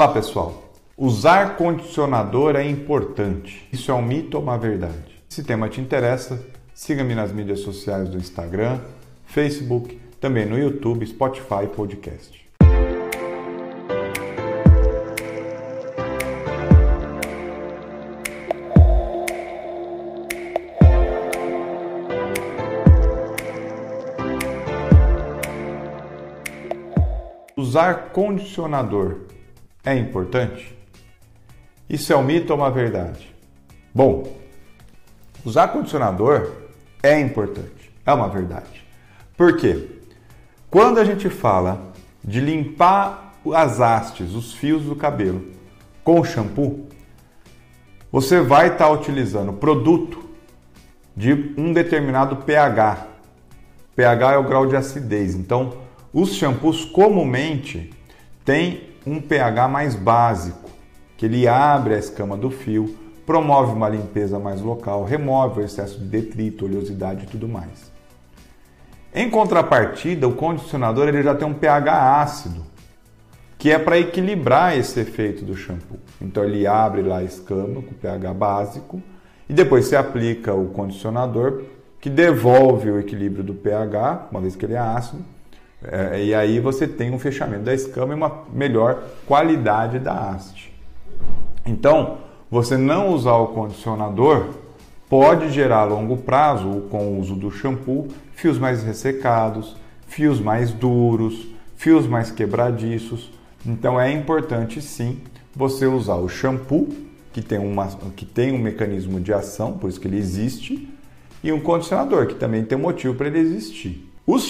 Olá pessoal, usar condicionador é importante. Isso é um mito ou uma verdade? Se tema te interessa, siga-me nas mídias sociais do Instagram, Facebook, também no YouTube, Spotify e podcast. Usar condicionador é importante? Isso é um mito ou uma verdade? Bom, usar condicionador é importante, é uma verdade. Por quê? Quando a gente fala de limpar as hastes, os fios do cabelo com shampoo, você vai estar tá utilizando produto de um determinado pH. pH é o grau de acidez. Então, os shampoos comumente têm um pH mais básico, que ele abre a escama do fio, promove uma limpeza mais local, remove o excesso de detrito, oleosidade e tudo mais. Em contrapartida, o condicionador ele já tem um pH ácido, que é para equilibrar esse efeito do shampoo. Então ele abre lá a escama com pH básico e depois você aplica o condicionador que devolve o equilíbrio do pH, uma vez que ele é ácido, é, e aí você tem um fechamento da escama e uma melhor qualidade da haste. Então, você não usar o condicionador pode gerar a longo prazo, com o uso do shampoo, fios mais ressecados, fios mais duros, fios mais quebradiços. Então é importante sim você usar o shampoo, que tem, uma, que tem um mecanismo de ação, por isso que ele existe, e um condicionador, que também tem um motivo para ele existir. Os